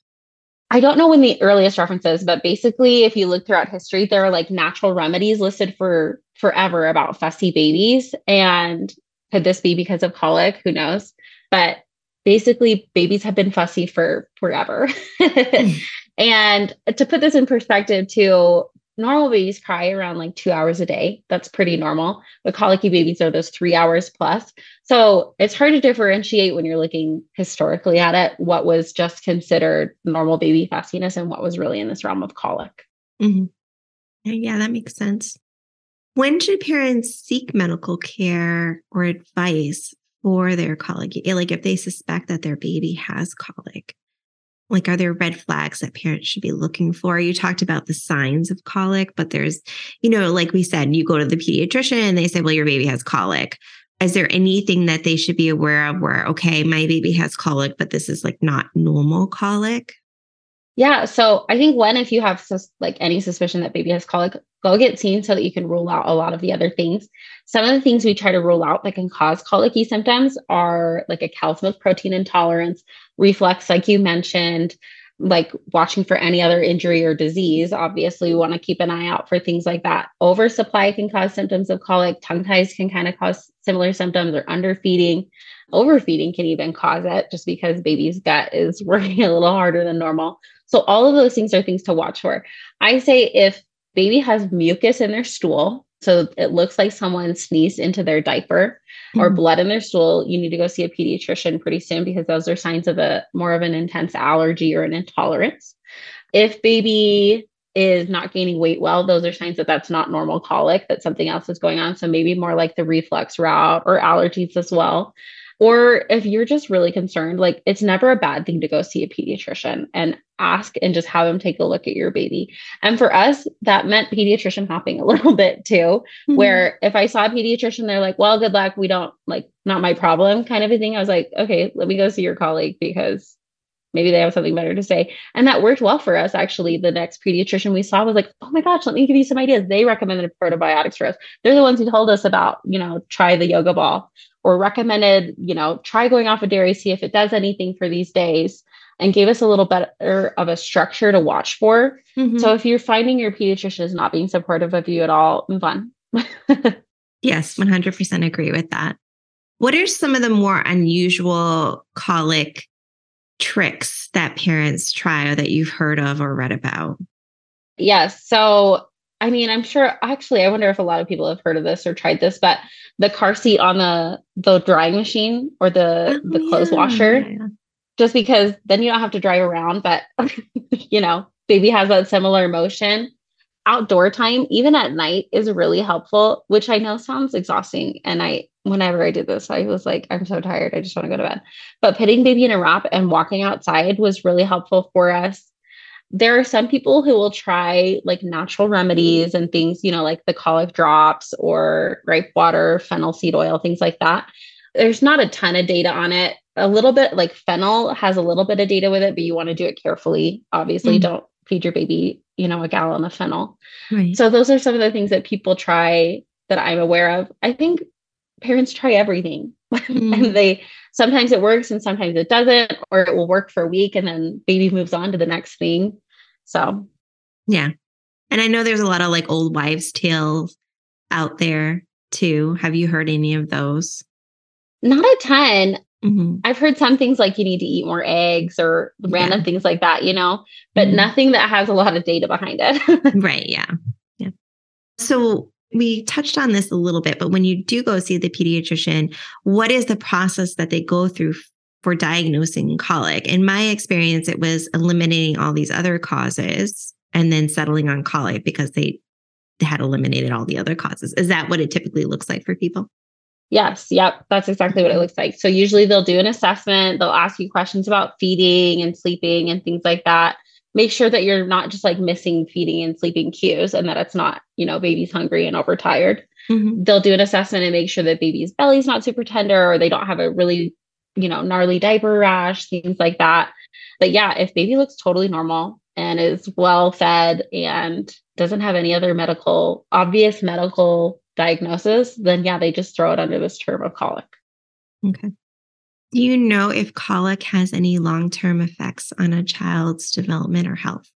I don't know when the earliest references, but basically, if you look throughout history, there are like natural remedies listed for forever about fussy babies. And could this be because of colic? Who knows? But basically babies have been fussy for forever. Hmm. and to put this in perspective, too, normal babies cry around like two hours a day. That's pretty normal. But colicky babies are those three hours plus. So it's hard to differentiate when you're looking historically at it what was just considered normal baby fussiness and what was really in this realm of colic. Mm-hmm. Yeah, that makes sense. When should parents seek medical care or advice for their colic? Eh, like if they suspect that their baby has colic, like are there red flags that parents should be looking for? You talked about the signs of colic, but there's, you know, like we said, you go to the pediatrician and they say, well, your baby has colic. Is there anything that they should be aware of where, okay, my baby has colic, but this is like not normal colic? Yeah. So I think when, if you have sus- like any suspicion that baby has colic, go get seen so that you can rule out a lot of the other things. Some of the things we try to rule out that can cause colicky symptoms are like a cow's milk protein intolerance, reflux, like you mentioned, like watching for any other injury or disease. Obviously, we want to keep an eye out for things like that. Oversupply can cause symptoms of colic. Tongue ties can kind of cause similar symptoms, or underfeeding. Overfeeding can even cause it just because baby's gut is working a little harder than normal. So all of those things are things to watch for. I say if baby has mucus in their stool, so it looks like someone sneezed into their diaper mm-hmm. or blood in their stool, you need to go see a pediatrician pretty soon because those are signs of a more of an intense allergy or an intolerance. If baby is not gaining weight well, those are signs that that's not normal colic, that something else is going on. So maybe more like the reflux route or allergies as well. Or if you're just really concerned, like it's never a bad thing to go see a pediatrician and ask and just have them take a look at your baby. And for us, that meant pediatrician hopping a little bit too, mm-hmm. where if I saw a pediatrician, they're like, well, good luck. We don't like, not my problem kind of a thing. I was like, okay, let me go see your colleague because maybe they have something better to say. And that worked well for us. Actually, the next pediatrician we saw was like, oh my gosh, let me give you some ideas. They recommended probiotics for us. They're the ones who told us about, you know, try the yoga ball or recommended, you know, try going off of dairy, see if it does anything for these days and gave us a little better of a structure to watch for. Mm-hmm. So if you're finding your pediatrician is not being supportive of you at all, move on. yes, 100% agree with that. What are some of the more unusual colic tricks that parents try or that you've heard of or read about? Yes. So, I mean, I'm sure actually, I wonder if a lot of people have heard of this or tried this, but the car seat on the the drying machine or the oh, the clothes yeah. washer, just because then you don't have to drive around. But you know, baby has that similar motion. Outdoor time, even at night, is really helpful, which I know sounds exhausting. And I whenever I did this, I was like, I'm so tired. I just want to go to bed. But putting baby in a wrap and walking outside was really helpful for us. There are some people who will try like natural remedies and things, you know, like the colic drops or gripe water, fennel seed oil, things like that. There's not a ton of data on it. A little bit like fennel has a little bit of data with it, but you want to do it carefully. Obviously, mm-hmm. don't feed your baby, you know, a gallon of fennel. Right. So those are some of the things that people try that I'm aware of. I think parents try everything. Mm. and they sometimes it works and sometimes it doesn't or it will work for a week and then baby moves on to the next thing. So. Yeah. And i know there's a lot of like old wives tales out there too. Have you heard any of those? Not a ton. Mm-hmm. i've heard some things like you need to eat more eggs or random yeah. things like that you know but mm-hmm. nothing that has a lot of data behind it. Right yeah. Yeah. So we touched on this a little bit, but when you do go see the pediatrician, what is the process that they go through for diagnosing colic? In my experience, it was eliminating all these other causes and then settling on colic because they had eliminated all the other causes. Is that what it typically looks like for people? Yes, yep, that's exactly what it looks like. So usually they'll do an assessment, they'll ask you questions about feeding and sleeping and things like that make sure that you're not just like missing feeding and sleeping cues and that it's not, you know, baby's hungry and overtired. Mm-hmm. They'll do an assessment and make sure that baby's belly's not super tender or they don't have a really, you know, gnarly diaper rash, things like that. But yeah, if baby looks totally normal and is well fed and doesn't have any other medical, obvious medical diagnosis, then yeah, they just throw it under this term of colic. Okay. Do you know if colic has any long term effects on a child's development or health?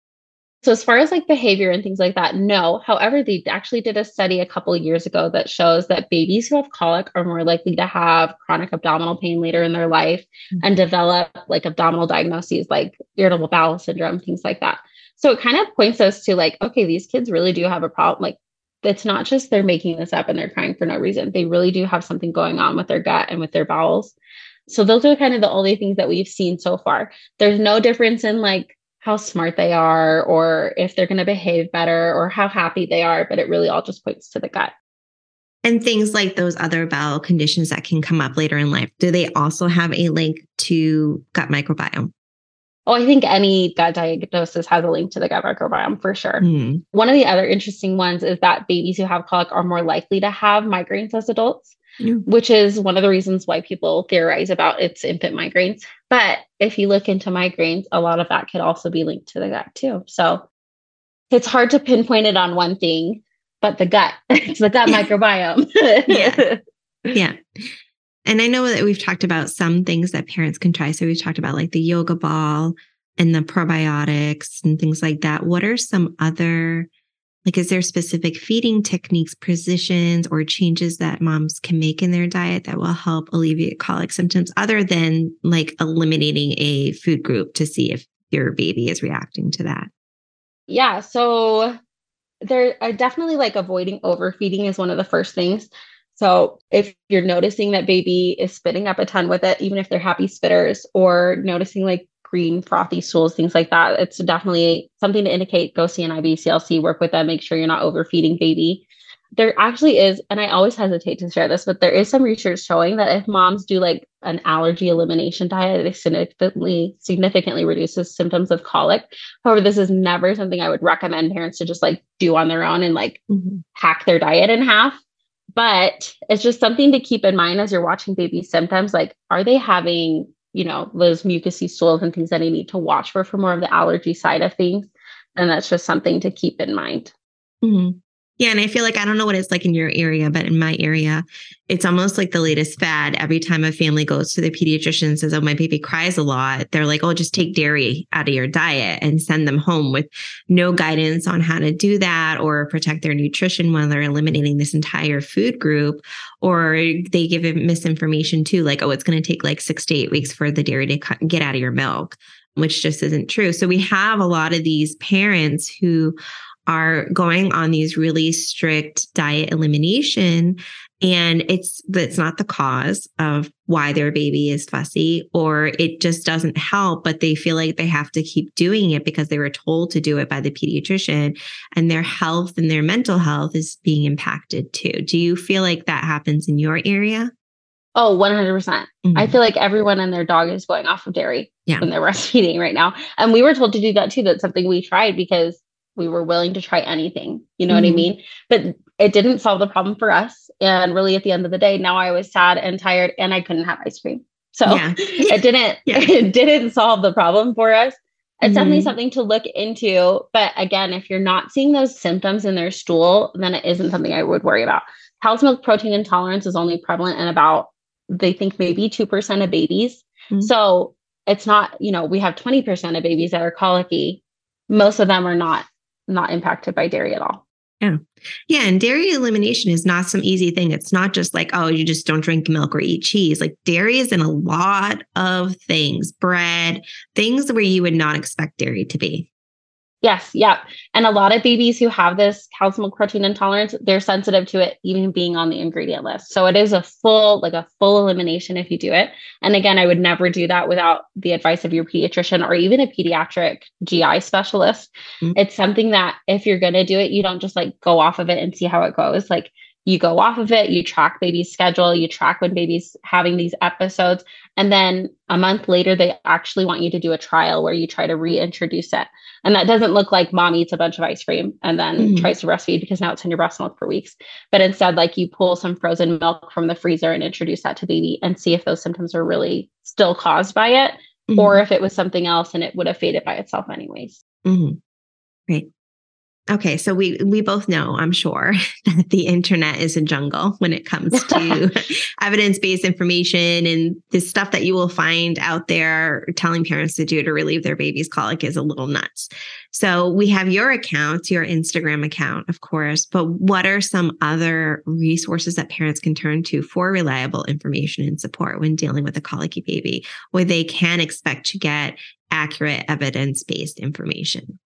So, as far as like behavior and things like that, no. However, they actually did a study a couple years ago that shows that babies who have colic are more likely to have chronic abdominal pain later in their life mm-hmm. and develop like abdominal diagnoses like irritable bowel syndrome, things like that. So, it kind of points us to like, okay, these kids really do have a problem. Like, it's not just they're making this up and they're crying for no reason. They really do have something going on with their gut and with their bowels. So those are kind of the only things that we've seen so far. There's no difference in like how smart they are or if they're going to behave better or how happy they are, but it really all just points to the gut. And things like those other bowel conditions that can come up later in life, do they also have a link to gut microbiome? Oh, I think any gut diagnosis has a link to the gut microbiome for sure. Mm. One of the other interesting ones is that babies who have colic are more likely to have migraines as adults yeah. which is one of the reasons why people theorize about its infant migraines. But if you look into migraines, a lot of that could also be linked to the gut too. So it's hard to pinpoint it on one thing, but the gut, it's the gut microbiome. yeah. Yeah. And I know that we've talked about some things that parents can try. So we've talked about like the yoga ball and the probiotics and things like that. What are some other like, is there specific feeding techniques, positions, or changes that moms can make in their diet that will help alleviate colic symptoms other than like eliminating a food group to see if your baby is reacting to that? Yeah. So, there are definitely like avoiding overfeeding is one of the first things. So if you're noticing that baby is spitting up a ton with it, even if they're happy spitters, or noticing like green frothy stools, things like that. It's definitely something to indicate go see an IBCLC, work with them, make sure you're not overfeeding baby. there actually is, and I always hesitate to share this, but there is some research showing that if moms do like an allergy elimination diet, it significantly significantly reduces symptoms of colic. However, this is never something I would recommend parents to just like do on their own and like mm-hmm. hack their diet in half. But it's just something to keep in mind as you're watching baby symptoms. Like, are they having, you know, those mucousy stools and things that I need to watch for for more of the allergy side of things? And that's just something to keep in mind. Mm-hmm. Yeah. And I feel like I don't know what it's like in your area, but in my area, it's almost like the latest fad. Every time a family goes to the pediatrician and says, Oh, my baby cries a lot, they're like, Oh, just take dairy out of your diet and send them home with no guidance on how to do that or protect their nutrition while they're eliminating this entire food group. Or they give misinformation too, like, Oh, it's going to take like six to eight weeks for the dairy to get out of your milk which just isn't true. So we have a lot of these parents who are going on these really strict diet elimination. And it's that's not the cause of why their baby is fussy or it just doesn't help but they feel like they have to keep doing it because they were told to do it by the pediatrician and their health and their mental health is being impacted too. Do you feel like that happens in your area? Oh 100%. Mm-hmm. i feel like everyone and their dog is going off of dairy yeah. when they're breastfeeding right now. And we were told to do that too. That's something we tried because we were willing to try anything you know mm-hmm. what i mm-hmm. mean but it didn't solve the problem for us and really at the end of the day now i was sad and tired and i couldn't have ice cream so yeah. it didn't yeah. it didn't solve the problem for us it's mm-hmm. definitely something to look into but again if you're not seeing those symptoms in their stool then it isn't something i would worry about cow's milk protein intolerance is only prevalent in about they think maybe 2% of babies mm-hmm. so it's not you know we have 20% of babies that are colicky most of them are not not impacted by dairy at all. Yeah. Yeah. And dairy elimination is not some easy thing. It's not just like, oh, you just don't drink milk or eat cheese. Like dairy is in a lot of things, bread, things where you would not expect dairy to be. Yes, yep. And a lot of babies who have this cow's milk protein intolerance, they're sensitive to it even being on the ingredient list. So it is a full, like a full elimination if you do it. And again, I would never do that without the advice of your pediatrician or even a pediatric GI specialist. Mm-hmm. It's something that if you're going to do it, you don't just like go off of it and see how it goes. Like you go off of it, you track baby's schedule, you track when baby's having these episodes. And then a month later, they actually want you to do a trial where you try to reintroduce it. And that doesn't look like mom eats a bunch of ice cream and then mm-hmm. tries to breastfeed because now it's in your breast milk for weeks. But instead, like you pull some frozen milk from the freezer and introduce that to baby and see if those symptoms are really still caused by it mm-hmm. or if it was something else and it would have faded by itself anyways. Mm-hmm. Great. Okay, so we we both know, I'm sure, that the internet is a jungle when it comes to evidence-based information and the stuff that you will find out there telling parents to do to relieve their baby's colic is a little nuts. So we have your account, your Instagram account, of course, but what are some other resources that parents can turn to for reliable information and support when dealing with a colicky baby where they can expect to get accurate evidence-based information?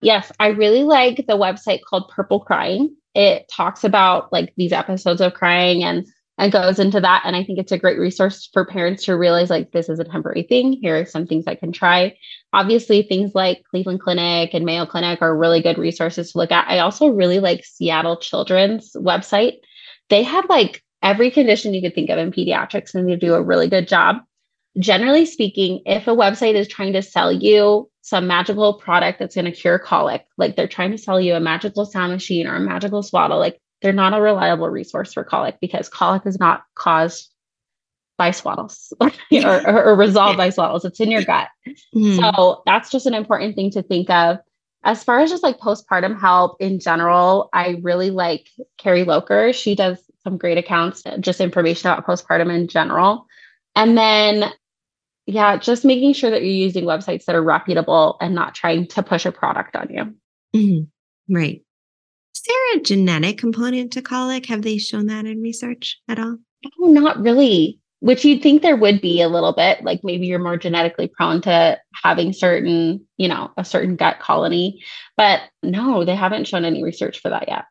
Yes, I really like the website called Purple Crying. It talks about like these episodes of crying and and goes into that. And I think it's a great resource for parents to realize like this is a temporary thing. Here are some things I can try. Obviously, things like Cleveland Clinic and Mayo Clinic are really good resources to look at. I also really like Seattle Children's website. They have like every condition you could think of in pediatrics, and they do a really good job. Generally speaking, if a website is trying to sell you some magical product that's going to cure colic. Like they're trying to sell you a magical sound machine or a magical swaddle. Like they're not a reliable resource for colic because colic is not caused by swaddles or, or, or, resolved by swaddles. It's in your gut. Mm. So that's just an important thing to think of. As far as just like postpartum help in general, I really like Carrie Loker. She does some great accounts, just information about postpartum in general. And then yeah, just making sure that you're using websites that are reputable and not trying to push a product on you. Mm-hmm. Right. Is there a genetic component to colic? Have they shown that in research at all? Oh, not really. Which you'd think there would be a little bit, like maybe you're more genetically prone to having certain, you know, a certain gut colony. But no, they haven't shown any research for that yet.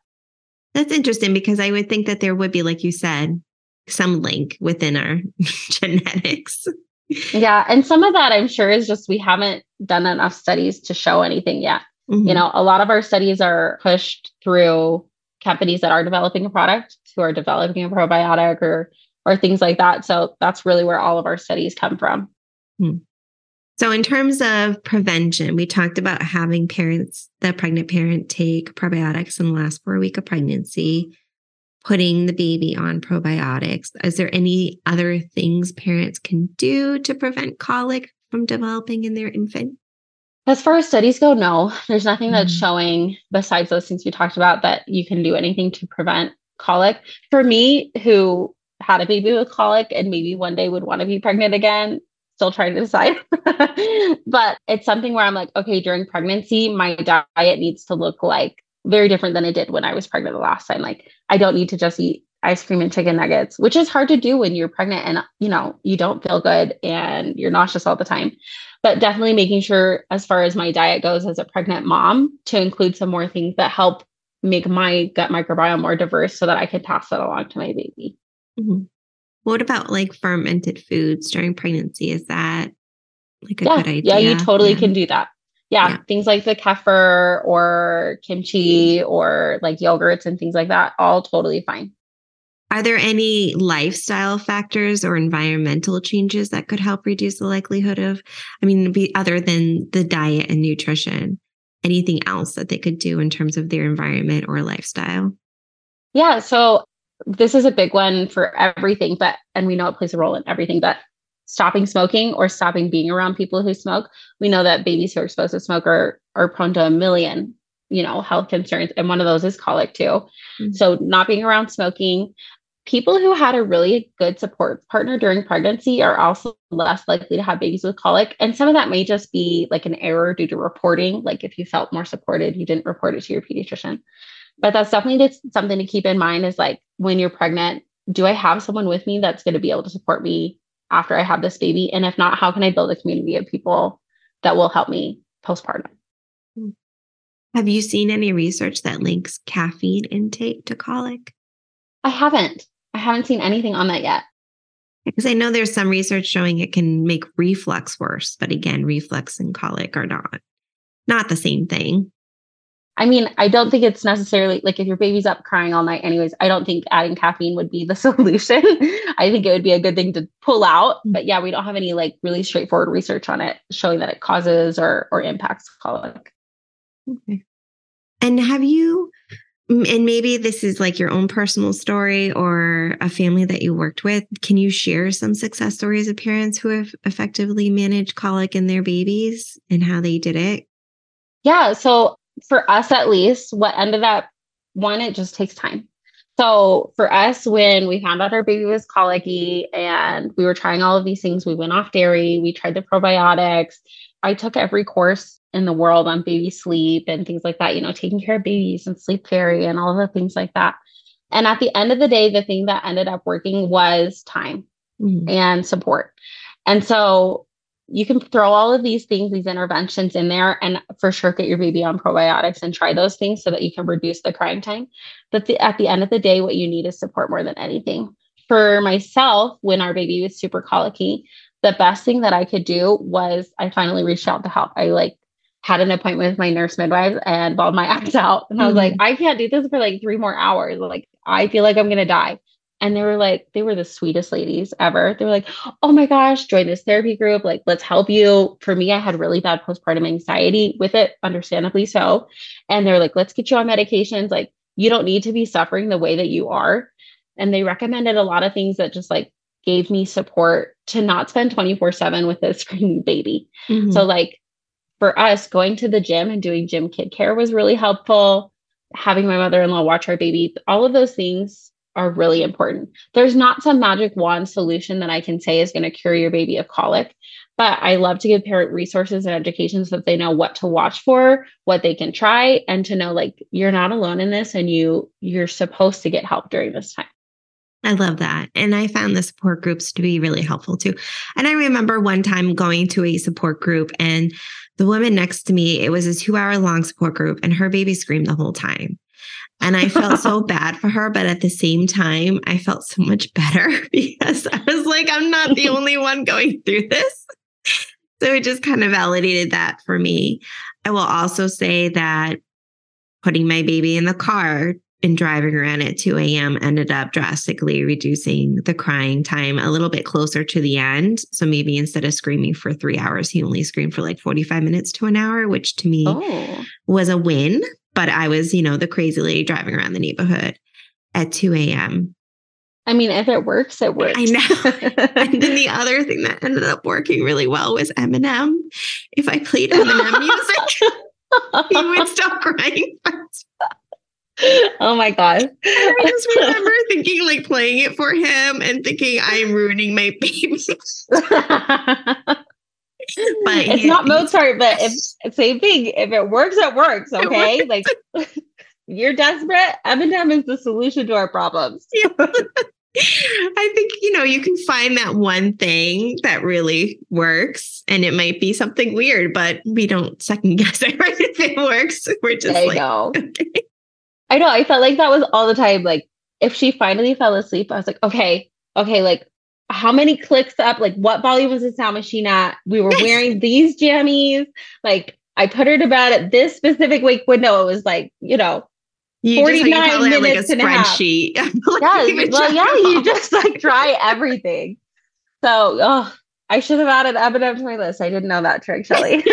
That's interesting because I would think that there would be, like you said, some link within our genetics. Yeah. And some of that I'm sure is just we haven't done enough studies to show anything yet. Mm-hmm. You know, a lot of our studies are pushed through companies that are developing a product who are developing a probiotic or or things like that. So that's really where all of our studies come from. Hmm. So, in terms of prevention, we talked about having parents, the pregnant parent, take probiotics in the last four week of pregnancy, putting the baby on probiotics. Is there any other things parents can do to prevent colic from developing in their infant? As far as studies go, no, there's nothing that's mm. showing besides those things we talked about that you can do anything to prevent colic. For me, who had a baby with colic and maybe one day would want to be pregnant again, still trying to decide. but it's something where I'm like, okay, during pregnancy, my diet needs to look like very different than it did when I was pregnant the last time. Like, I don't need to just eat ice cream and chicken nuggets, which is hard to do when you're pregnant and you know, you don't feel good and you're nauseous all the time. But definitely making sure as far as my diet goes as a pregnant mom to include some more things that help make my gut microbiome more diverse so that I can pass that along to my baby. Mm-hmm. What about like fermented foods during pregnancy? Is that like a yeah, good idea? Yeah, you totally yeah. can do that. Yeah, yeah, things like the kefir or kimchi or like yogurts and things like that, all totally fine. Are there any lifestyle factors or environmental changes that could help reduce the likelihood of, I mean, be other than the diet and nutrition, anything else that they could do in terms of their environment or lifestyle? Yeah. So this is a big one for everything, but, and we know it plays a role in everything, but stopping smoking or stopping being around people who smoke. We know that babies who are exposed to smoke are, are prone to a million, you know, health concerns. And one of those is colic too. Mm-hmm. So not being around smoking, people who had a really good support partner during pregnancy are also less likely to have babies with colic. And some of that may just be like an error due to reporting. Like if you felt more supported, you didn't report it to your pediatrician but that's definitely something to keep in mind is like when you're pregnant do i have someone with me that's going to be able to support me after i have this baby? And if not how can i build a community of people that will help me postpartum? Hmm. Have you seen any research that links caffeine intake to colic? I haven't. I haven't seen anything on that yet. Because i know there's some research showing it can make reflux worse but again reflux and colic are not not the same thing I mean, I don't think it's necessarily like if your baby's up crying all night, anyways, I don't think adding caffeine would be the solution. I think it would be a good thing to pull out. But yeah, we don't have any like really straightforward research on it showing that it causes or or impacts colic. Okay. And have you and maybe this is like your own personal story or a family that you worked with. Can you share some success stories of parents who have effectively managed colic in their babies and how they did it? Yeah. So for us at least, what ended up one, it just takes time. So for us, when we found out our baby was colicky and we were trying all of these things, we went off dairy, we tried the probiotics. I took every course in the world on baby sleep and things like that, you know, Taking Cara Babies and sleep fairy and all of the things like that. And at the end of the day, the thing that ended up working was time mm-hmm. and support. And so you can throw all of these things, these interventions in there, and for sure get your baby on probiotics and try those things so that you can reduce the crying time. But the, at the end of the day, what you need is support more than anything. For myself, when our baby was super colicky, the best thing that I could do was I finally reached out to help. I like had an appointment with my nurse midwife and bawled my eyes out. And I was mm-hmm. like, I can't do this for like three more hours. Like, I feel like I'm going to die. And they were like, they were the sweetest ladies ever. They were like, oh my gosh, join this therapy group. Like, let's help you. For me, I had really bad postpartum anxiety with it, understandably so. And they're like, let's get you on medications. Like, you don't need to be suffering the way that you are. And they recommended a lot of things that just like gave me support to not spend 24 7 with a screaming baby. Mm-hmm. So, like, for us, going to the gym and doing gym kid care was really helpful. Having my mother in law watch our baby, all of those things are really important. There's not some magic wand solution that I can say is going to cure your baby of colic, but I love to give parent resources and education so that they know what to watch for, what they can try, and to know like you're not alone in this and you you're supposed to get help during this time. I love that. And I found the support groups to be really helpful too. And I remember one time going to a support group and the woman next to me, it was a two hour long support group and her baby screamed the whole time. And I felt so bad for her, but at the same time, I felt so much better because I was like, I'm not the only one going through this. So it just kind of validated that for me. I will also say that putting my baby in the car and driving around at 2 a.m. ended up drastically reducing the crying time a little bit closer to the end. So maybe instead of screaming for three hours, he only screamed for like 45 minutes to an hour, which to me oh. was a win. But I was, you know, the crazy lady driving around the neighborhood at 2 a.m. I mean, if it works, it works. I know. and then the other thing that ended up working really well was Eminem. If I played Eminem music, he would stop crying. oh my god! I just remember thinking like playing it for him and thinking I'm ruining my baby. but it's not Mozart, but if same thing. If it works, it works. Okay, it works. like you're desperate. Eminem is the solution to our problems. Yeah. I think, you know, you can find that one thing that really works and it might be something weird, but we don't second guess it right if it works. We're just I like, know. Okay. I know. I felt like that was all the time. Like if she finally fell asleep, I was like, okay, okay, like how many clicks up? Like what volume was the sound machine at? We were wearing these jammies. Like I put her to bed at this specific wake window. It was like, you know, you 49 just, like, minutes like a spreadsheet. yes, well, yeah, you just like try everything. So, oh, I should have added Eminem to my list. I didn't know that trick, Shelly.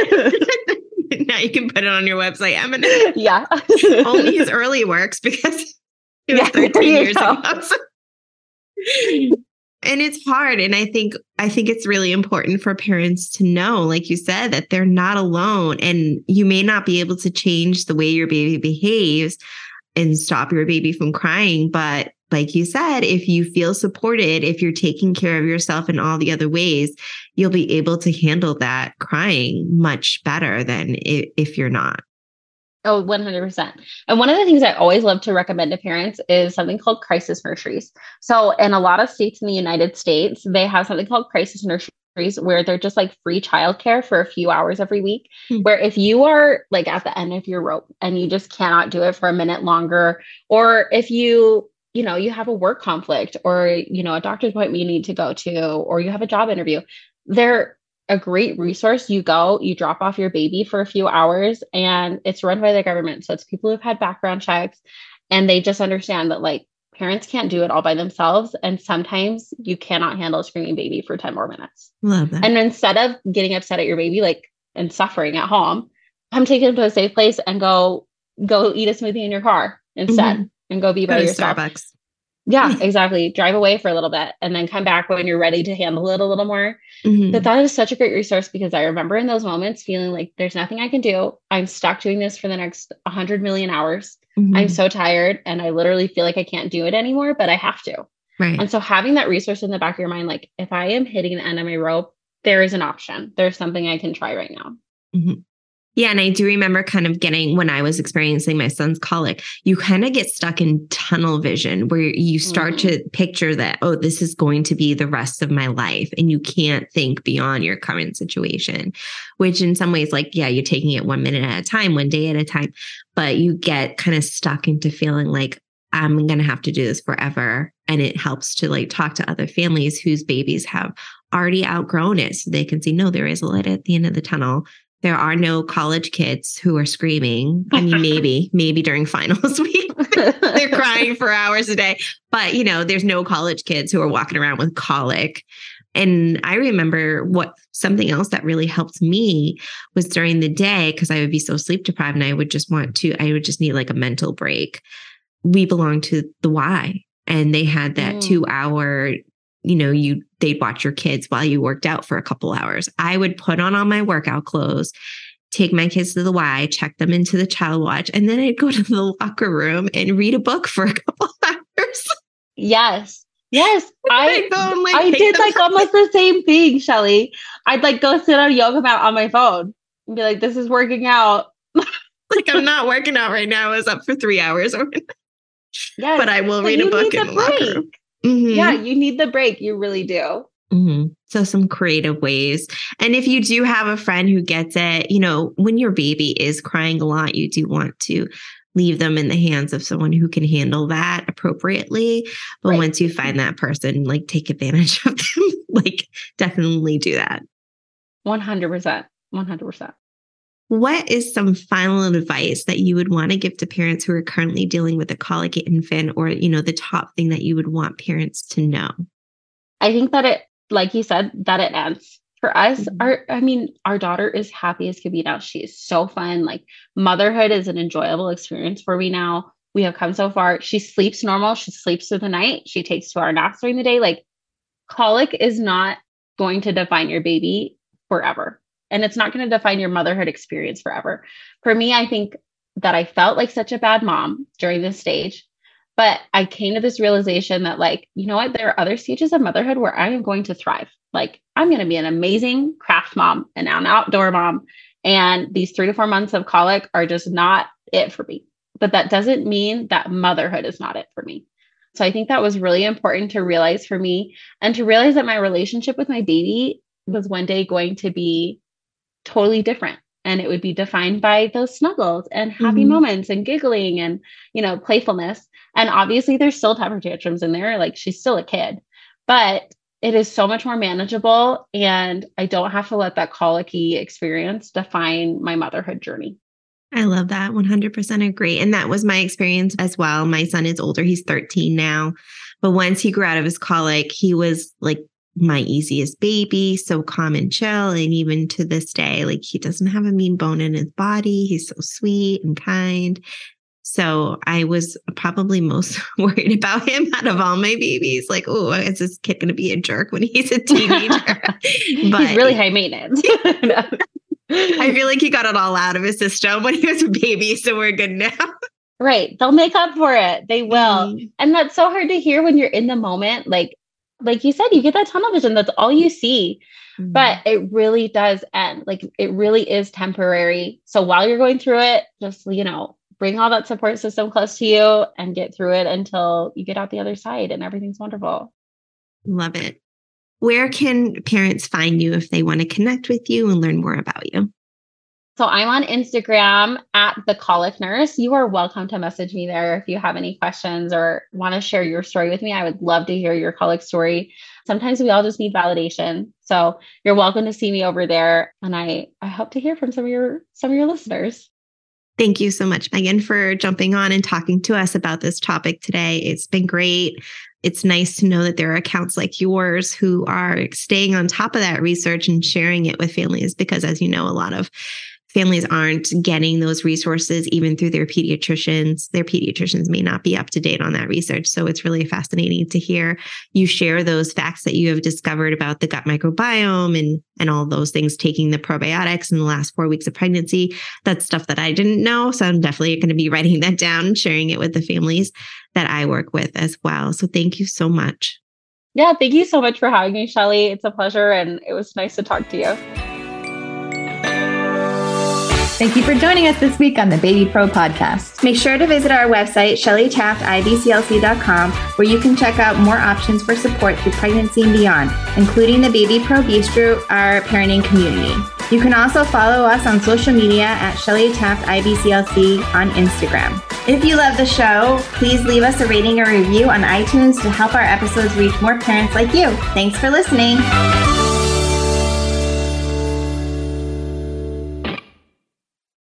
now you can put it on your website, Eminem. Yeah. Only his early works because it was yeah, 13 years go. ago. And it's hard and i think i think it's really important for parents to know like you said that they're not alone and you may not be able to change the way your baby behaves and stop your baby from crying. But like you said, if you feel supported, if you're taking care of yourself in all the other ways, you'll be able to handle that crying much better than if, you're not. Oh, 100%. And one of the things I always love to recommend to parents is something called crisis nurseries. So, in a lot of states in the United States, they have something called crisis nurseries where they're just like free childcare for a few hours every week. Mm-hmm. Where if you are like at the end of your rope and you just cannot do it for a minute longer, or if you, you know, you have a work conflict or, you know, a doctor's appointment you need to go to, or you have a job interview, they're a great resource. You go, you drop off your baby for a few hours, and it's run by the government. So it's people who've had background checks and they just understand that like parents can't do it all by themselves. And sometimes you cannot handle a screaming baby for 10 more minutes. Love that. And instead of getting upset at your baby, like and suffering at home, come take them to a safe place and go go eat a smoothie in your car instead mm-hmm. and go be by go yourself. Starbucks. Yeah, exactly. Drive away for a little bit and then come back when you're ready to handle it a little more. Mm-hmm. But that is such a great resource because I remember in those moments feeling like there's nothing I can do. I'm stuck doing this for the next 100 million hours. Mm-hmm. I'm so tired and I literally feel like I can't do it anymore, but I have to. Right. And so having that resource in the back of your mind, like if I am hitting the end of my rope, there is an option. There's something I can try right now. Mm-hmm. Yeah. And I do remember kind of getting when I was experiencing my son's colic, you kind of get stuck in tunnel vision where you start mm-hmm. to picture that, oh, this is going to be the rest of my life. And you can't think beyond your current situation, which in some ways, like, yeah, you're taking it one minute at a time, one day at a time, but you get kind of stuck into feeling like, I'm going to have to do this forever. And it helps to like talk to other families whose babies have already outgrown it so they can see, no, there is a light at the end of the tunnel there are no college kids who are screaming. I mean, maybe, maybe during finals week, they're crying for hours a day. But, you know, there's no college kids who are walking around with colic. And I remember what something else that really helped me was during the day, because I would be so sleep deprived and I would just want to, I would just need like a mental break. We belong to the Y and they had that mm. two hour you know, you they'd watch your kids while you worked out for a couple hours. I would put on all my workout clothes, take my kids to the Y, check them into the child watch, and then I'd go to the locker room and read a book for a couple hours. Yes. Yes. I like, I did like almost the same thing, Shelly. I'd like go sit on a yoga mat on my phone and be like, this is working out. like I'm not working out right now. I was up for three hours. yes, but I will read a book in the locker room. Mm-hmm. Yeah, you need the break. You really do. Mm-hmm. So, some creative ways. And if you do have a friend who gets it, you know, when your baby is crying a lot, you do want to leave them in the hands of someone who can handle that appropriately. But right. once you find that person, like take advantage of them, like definitely do that. 100%. 100%. What is some final advice that you would want to give to parents who are currently dealing with a colicky infant or you know the top thing that you would want parents to know? I think that it like you said that it ends for us mm-hmm. our i mean our daughter is happy as can be now. She is so fun. Like motherhood is an enjoyable experience for me now. We have come so far. She sleeps normal. She sleeps through the night. She takes two hour naps during the day. Like colic is not going to define your baby forever and it's not going to define your motherhood experience forever. For me, I think that I felt like such a bad mom during this stage, but I came to this realization that, like, you know what? There are other stages of motherhood where I am going to thrive. Like, I'm going to be an amazing craft mom and an outdoor mom. And these three to four months of colic are just not it for me. But that doesn't mean that motherhood is not it for me. So I think that was really important to realize for me and to realize that my relationship with my baby was one day going to be totally different and it would be defined by those snuggles and happy mm-hmm. moments and giggling and you know playfulness and obviously there's still temper tantrums in there like she's still a kid but it is so much more manageable and i don't have to let that colicky experience define my motherhood journey I love that. 100% agree. And that was my experience as well. My son is older. He's 13 now. But once he grew out of his colic, he was like my easiest baby, so calm and chill. And even to this day, like he doesn't have a mean bone in his body. He's so sweet and kind. So I was probably most worried about him out of all my babies. Like, oh, is this kid going to be a jerk when he's a teenager? but he's really high maintenance. I feel like he got it all out of his system when he was a baby. So we're good now. Right. They'll make up for it. They will. Mm. And that's so hard to hear when you're in the moment. Like like you said, you get that tunnel vision. That's all you see. Mm-hmm. But it really does end. Like it really is temporary. So while you're going through it, just, you know, bring all that support system close to you and get through it until you get out the other side and everything's wonderful. Love it. Where can parents find you if they want to connect with you and learn more about you? So I'm on Instagram at the colic nurse. You are welcome to message me there if you have any questions or want to share your story with me. I would love to hear your colic story. Sometimes we all just need validation. So you're welcome to see me over there. And I, I hope to hear from some of your some of your listeners. Thank you so much, Megan, for jumping on and talking to us about this topic today. It's been great. It's nice to know that there are accounts like yours who are staying on top of that research and sharing it with families because, as you know, a lot of families aren't getting those resources even through their pediatricians. Their pediatricians may not be up to date on that research. So it's really fascinating to hear you share those facts that you have discovered about the gut microbiome and and all those things, taking the probiotics in the last four weeks of pregnancy. That's stuff that I didn't know. So I'm definitely going to be writing that down and sharing it with the families that I work with as well. So thank you so much. Yeah, thank you so much for having me, Shelly. It's a pleasure and it was nice to talk to you. Thank you for joining us this week on the Baby Pro podcast. Make sure to visit our website, shellytaftibclc.com, where you can check out more options for support through pregnancy and beyond, including the Baby Pro Bistro, our parenting community. You can also follow us on social media at Shelly Taft IBCLC on Instagram. If you love the show, please leave us a rating or review on iTunes to help our episodes reach more parents like you. Thanks for listening.